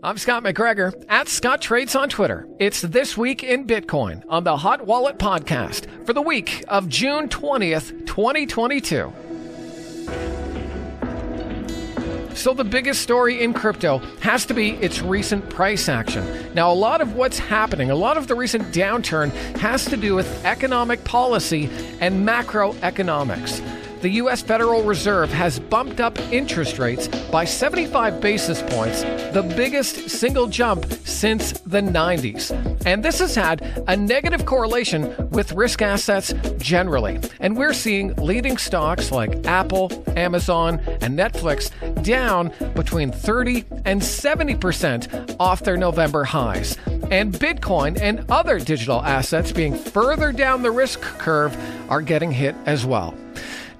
I'm Scott McGregor at Scott Trades on Twitter. It's This Week in Bitcoin on the Hot Wallet Podcast for the week of June 20th, 2022. So, the biggest story in crypto has to be its recent price action. Now, a lot of what's happening, a lot of the recent downturn has to do with economic policy and macroeconomics the U.S. Federal Reserve has bumped up interest rates by 75 basis points, the biggest single jump since the 90s. And this has had a negative correlation with risk assets generally. And we're seeing leading stocks like Apple, Amazon, and Netflix down between 30 and 70% off their November highs. And Bitcoin and other digital assets being further down the risk curve are getting hit as well.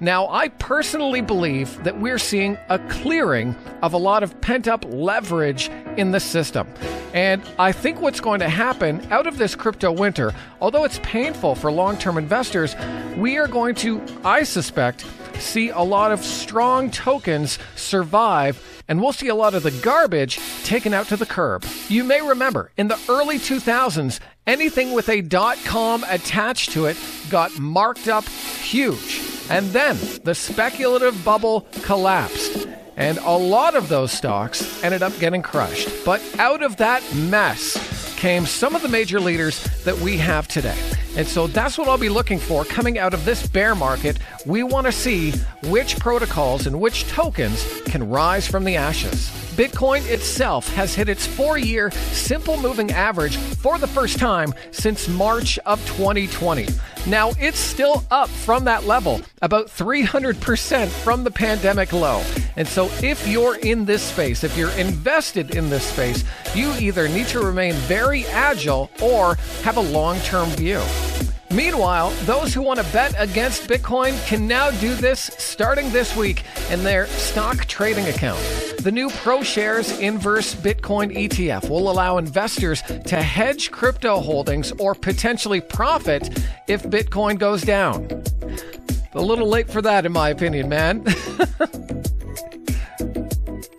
Now, I personally believe that we're seeing a clearing of a lot of pent up leverage in the system. And I think what's going to happen out of this crypto winter, although it's painful for long term investors, we are going to, I suspect, see a lot of strong tokens survive and we'll see a lot of the garbage taken out to the curb. You may remember in the early 2000s, anything with a com attached to it got marked up huge. And then the speculative bubble collapsed. And a lot of those stocks ended up getting crushed. But out of that mess came some of the major leaders that we have today. And so that's what I'll be looking for coming out of this bear market. We want to see which protocols and which tokens can rise from the ashes. Bitcoin itself has hit its four year simple moving average for the first time since March of 2020. Now, it's still up from that level, about 300% from the pandemic low. And so, if you're in this space, if you're invested in this space, you either need to remain very agile or have a long term view. Meanwhile, those who want to bet against Bitcoin can now do this starting this week in their stock trading account. The new ProShares Inverse Bitcoin ETF will allow investors to hedge crypto holdings or potentially profit if Bitcoin goes down. A little late for that, in my opinion, man.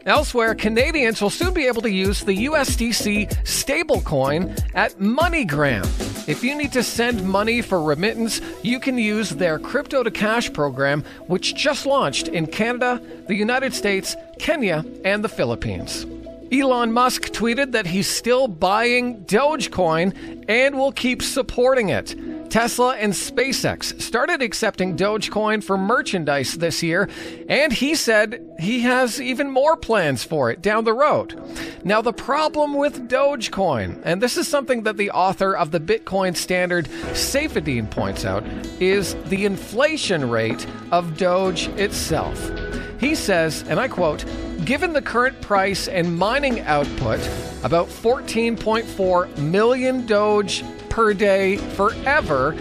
Elsewhere, Canadians will soon be able to use the USDC stablecoin at MoneyGram. If you need to send money for remittance, you can use their Crypto to Cash program, which just launched in Canada, the United States, Kenya, and the Philippines. Elon Musk tweeted that he's still buying Dogecoin and will keep supporting it. Tesla and SpaceX started accepting Dogecoin for merchandise this year, and he said he has even more plans for it down the road. Now, the problem with Dogecoin, and this is something that the author of the Bitcoin Standard, Saifedean, points out, is the inflation rate of Doge itself. He says, and I quote, Given the current price and mining output, about 14.4 million Doge per day forever,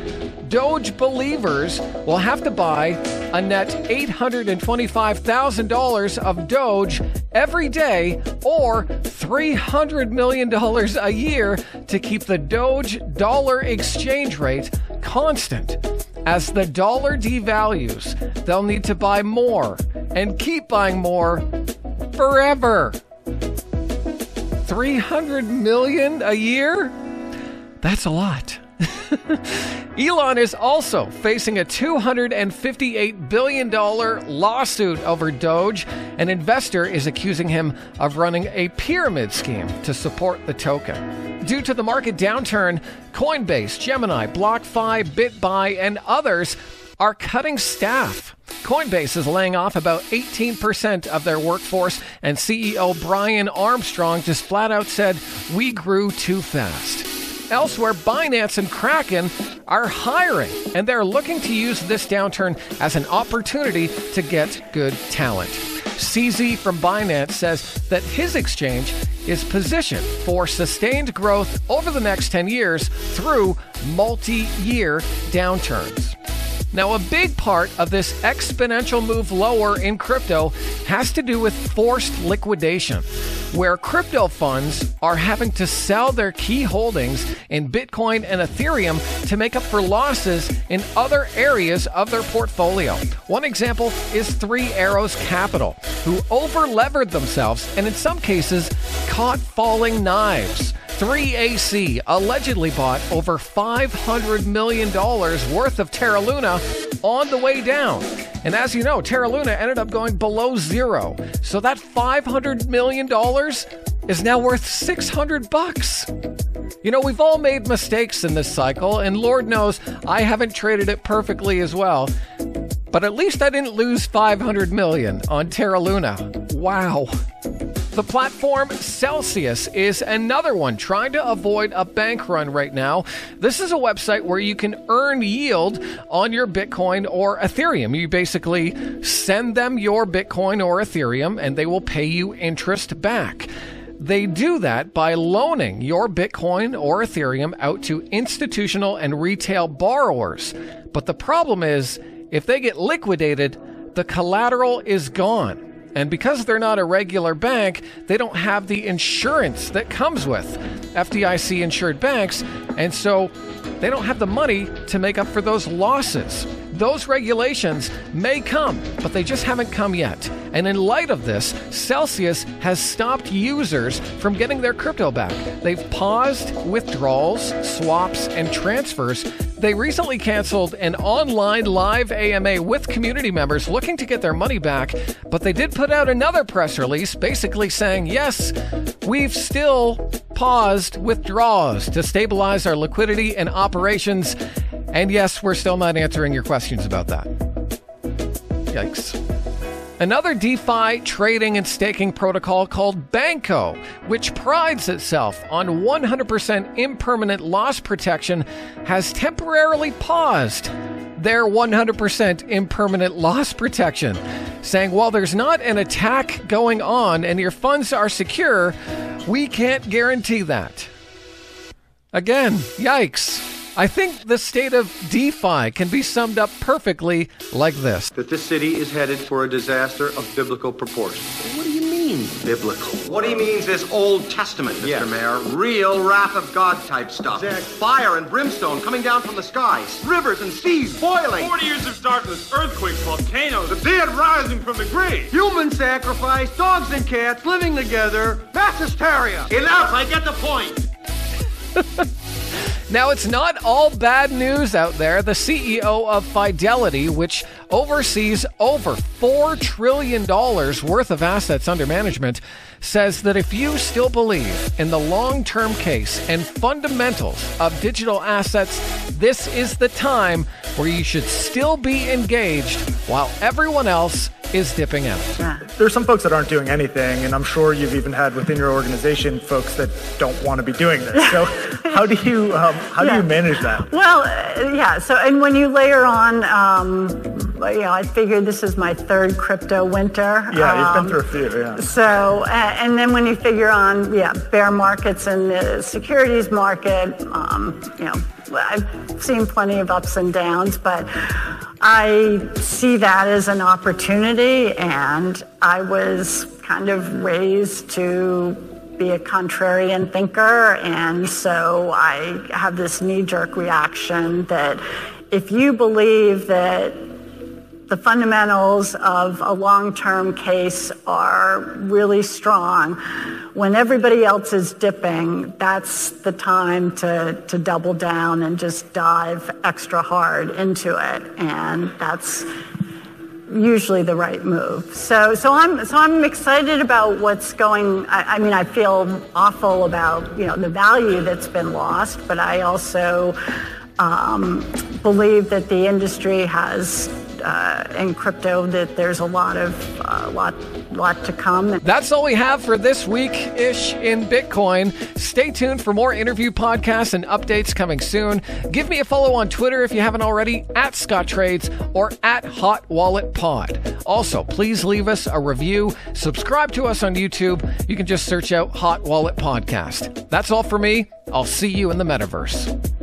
Doge believers will have to buy a net $825,000 of Doge every day or $300 million a year to keep the Doge dollar exchange rate constant. As the dollar devalues, they'll need to buy more and keep buying more forever. 300 million a year? That's a lot. Elon is also facing a $258 billion lawsuit over Doge. An investor is accusing him of running a pyramid scheme to support the token. Due to the market downturn, Coinbase, Gemini, BlockFi, BitBuy, and others are cutting staff. Coinbase is laying off about 18% of their workforce, and CEO Brian Armstrong just flat out said, We grew too fast. Elsewhere, Binance and Kraken are hiring, and they're looking to use this downturn as an opportunity to get good talent. CZ from Binance says that his exchange is positioned for sustained growth over the next 10 years through multi year downturns. Now, a big part of this exponential move lower in crypto has to do with forced liquidation, where crypto funds are having to sell their key holdings in Bitcoin and Ethereum to make up for losses in other areas of their portfolio. One example is Three Arrows Capital, who over levered themselves and in some cases caught falling knives. 3AC allegedly bought over $500 million worth of Terra Luna on the way down. And as you know, Terra Luna ended up going below zero. So that $500 million is now worth 600 bucks. You know, we've all made mistakes in this cycle, and Lord knows I haven't traded it perfectly as well. But at least I didn't lose 500 million on Terra Luna. Wow. The platform Celsius is another one trying to avoid a bank run right now. This is a website where you can earn yield on your Bitcoin or Ethereum. You basically send them your Bitcoin or Ethereum and they will pay you interest back. They do that by loaning your Bitcoin or Ethereum out to institutional and retail borrowers. But the problem is, if they get liquidated, the collateral is gone. And because they're not a regular bank, they don't have the insurance that comes with FDIC insured banks. And so they don't have the money to make up for those losses. Those regulations may come, but they just haven't come yet. And in light of this, Celsius has stopped users from getting their crypto back. They've paused withdrawals, swaps, and transfers. They recently canceled an online live AMA with community members looking to get their money back, but they did put out another press release basically saying, yes, we've still paused withdrawals to stabilize our liquidity and operations and yes, we're still not answering your questions about that. Yikes. Another DeFi trading and staking protocol called Bancor, which prides itself on 100% impermanent loss protection, has temporarily paused their 100% impermanent loss protection, saying while there's not an attack going on and your funds are secure, we can't guarantee that. Again, yikes. I think the state of DeFi can be summed up perfectly like this that this city is headed for a disaster of biblical proportions. What do you mean, biblical? What he means is Old Testament, Mr. Yeah. Mayor. Real wrath of God type stuff. Exactly. Fire and brimstone coming down from the skies, rivers and seas boiling. 40 years of darkness, earthquakes, volcanoes, the dead rising from the grave. Human sacrifice, dogs and cats living together, mass hysteria. Enough, I get the point. Now, it's not all bad news out there. The CEO of Fidelity, which oversees over $4 trillion worth of assets under management, says that if you still believe in the long term case and fundamentals of digital assets, this is the time where you should still be engaged while everyone else is dipping out. Yeah. There's some folks that aren't doing anything, and I'm sure you've even had within your organization folks that don't want to be doing this. So, how do you um, how yeah. do you manage that? Well, uh, yeah. So, and when you layer on, um, you know, I figured this is my third crypto winter. Yeah, um, you've been um, through a few. Yeah. So, uh, and then when you figure on, yeah, bear markets and the securities market, um, you know, I've seen plenty of ups and downs, but I see that as an opportunity, and I was kind of raised to be a contrarian thinker, and so I have this knee jerk reaction that if you believe that the fundamentals of a long term case are really strong. When everybody else is dipping, that's the time to, to double down and just dive extra hard into it. And that's usually the right move. So, so I'm so I'm excited about what's going. I, I, mean, I feel awful about you know the value that's been lost, but I also um, believe that the industry has uh, in crypto that there's a lot of uh, lot lot to come. That's all we have for this week ish in Bitcoin. Stay tuned for more interview podcasts and updates coming soon. Give me a follow on Twitter if you haven't already at Scott Trades or at Hot Wallet Pod. Also, please leave us a review. Subscribe to us on YouTube. You can just search out Hot Wallet Podcast. That's all for me. I'll see you in the metaverse.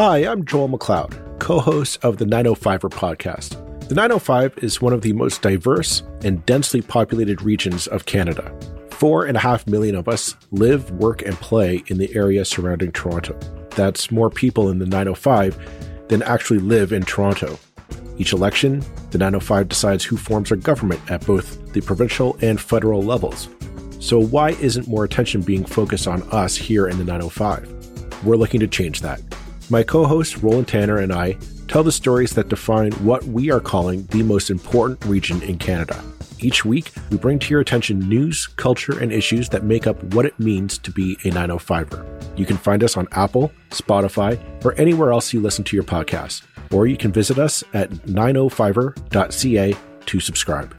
Hi, I'm Joel McLeod, co host of the 905er podcast. The 905 is one of the most diverse and densely populated regions of Canada. Four and a half million of us live, work, and play in the area surrounding Toronto. That's more people in the 905 than actually live in Toronto. Each election, the 905 decides who forms our government at both the provincial and federal levels. So, why isn't more attention being focused on us here in the 905? We're looking to change that. My co host Roland Tanner and I tell the stories that define what we are calling the most important region in Canada. Each week, we bring to your attention news, culture, and issues that make up what it means to be a 905er. You can find us on Apple, Spotify, or anywhere else you listen to your podcast or you can visit us at 905er.ca to subscribe.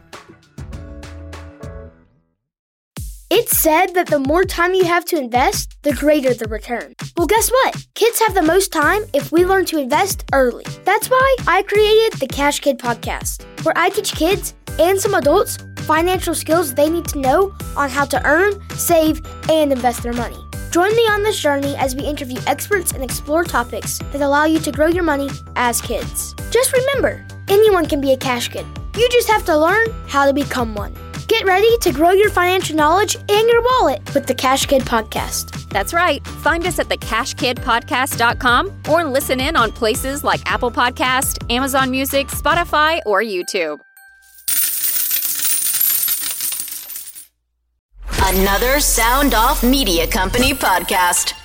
Said that the more time you have to invest, the greater the return. Well, guess what? Kids have the most time if we learn to invest early. That's why I created the Cash Kid podcast, where I teach kids and some adults financial skills they need to know on how to earn, save, and invest their money. Join me on this journey as we interview experts and explore topics that allow you to grow your money as kids. Just remember, anyone can be a cash kid. You just have to learn how to become one. Get ready to grow your financial knowledge and your wallet with the Cash Kid Podcast. That's right. Find us at thecashkidpodcast.com or listen in on places like Apple Podcast, Amazon Music, Spotify, or YouTube. Another Sound Off Media Company podcast.